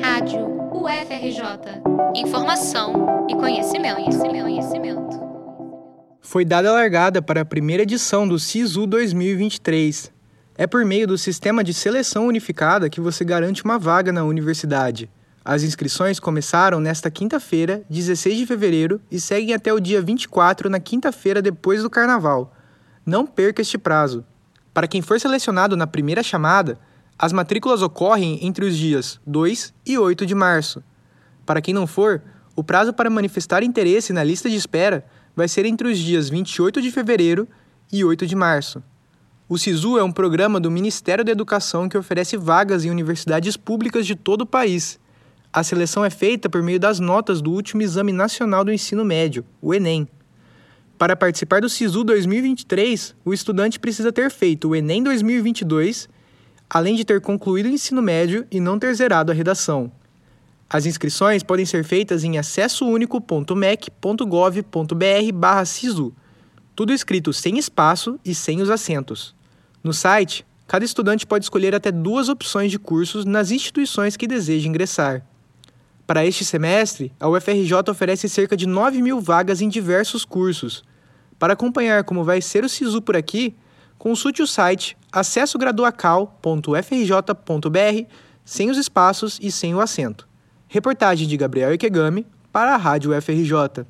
Rádio UFRJ. Informação e conhecimento, conhecimento, conhecimento. Foi dada a largada para a primeira edição do SISU 2023. É por meio do Sistema de Seleção Unificada que você garante uma vaga na universidade. As inscrições começaram nesta quinta-feira, 16 de fevereiro, e seguem até o dia 24, na quinta-feira depois do carnaval. Não perca este prazo. Para quem for selecionado na primeira chamada, as matrículas ocorrem entre os dias 2 e 8 de março. Para quem não for, o prazo para manifestar interesse na lista de espera vai ser entre os dias 28 de fevereiro e 8 de março. O SISU é um programa do Ministério da Educação que oferece vagas em universidades públicas de todo o país. A seleção é feita por meio das notas do último Exame Nacional do Ensino Médio, o Enem. Para participar do SISU 2023, o estudante precisa ter feito o Enem 2022 além de ter concluído o ensino médio e não ter zerado a redação. As inscrições podem ser feitas em acessounico.mec.gov.br SISU, tudo escrito sem espaço e sem os acentos. No site, cada estudante pode escolher até duas opções de cursos nas instituições que deseja ingressar. Para este semestre, a UFRJ oferece cerca de 9 mil vagas em diversos cursos. Para acompanhar como vai ser o SISU por aqui, consulte o site acessograduacal.frj.br sem os espaços e sem o acento. Reportagem de Gabriel Ikegami para a Rádio FRJ.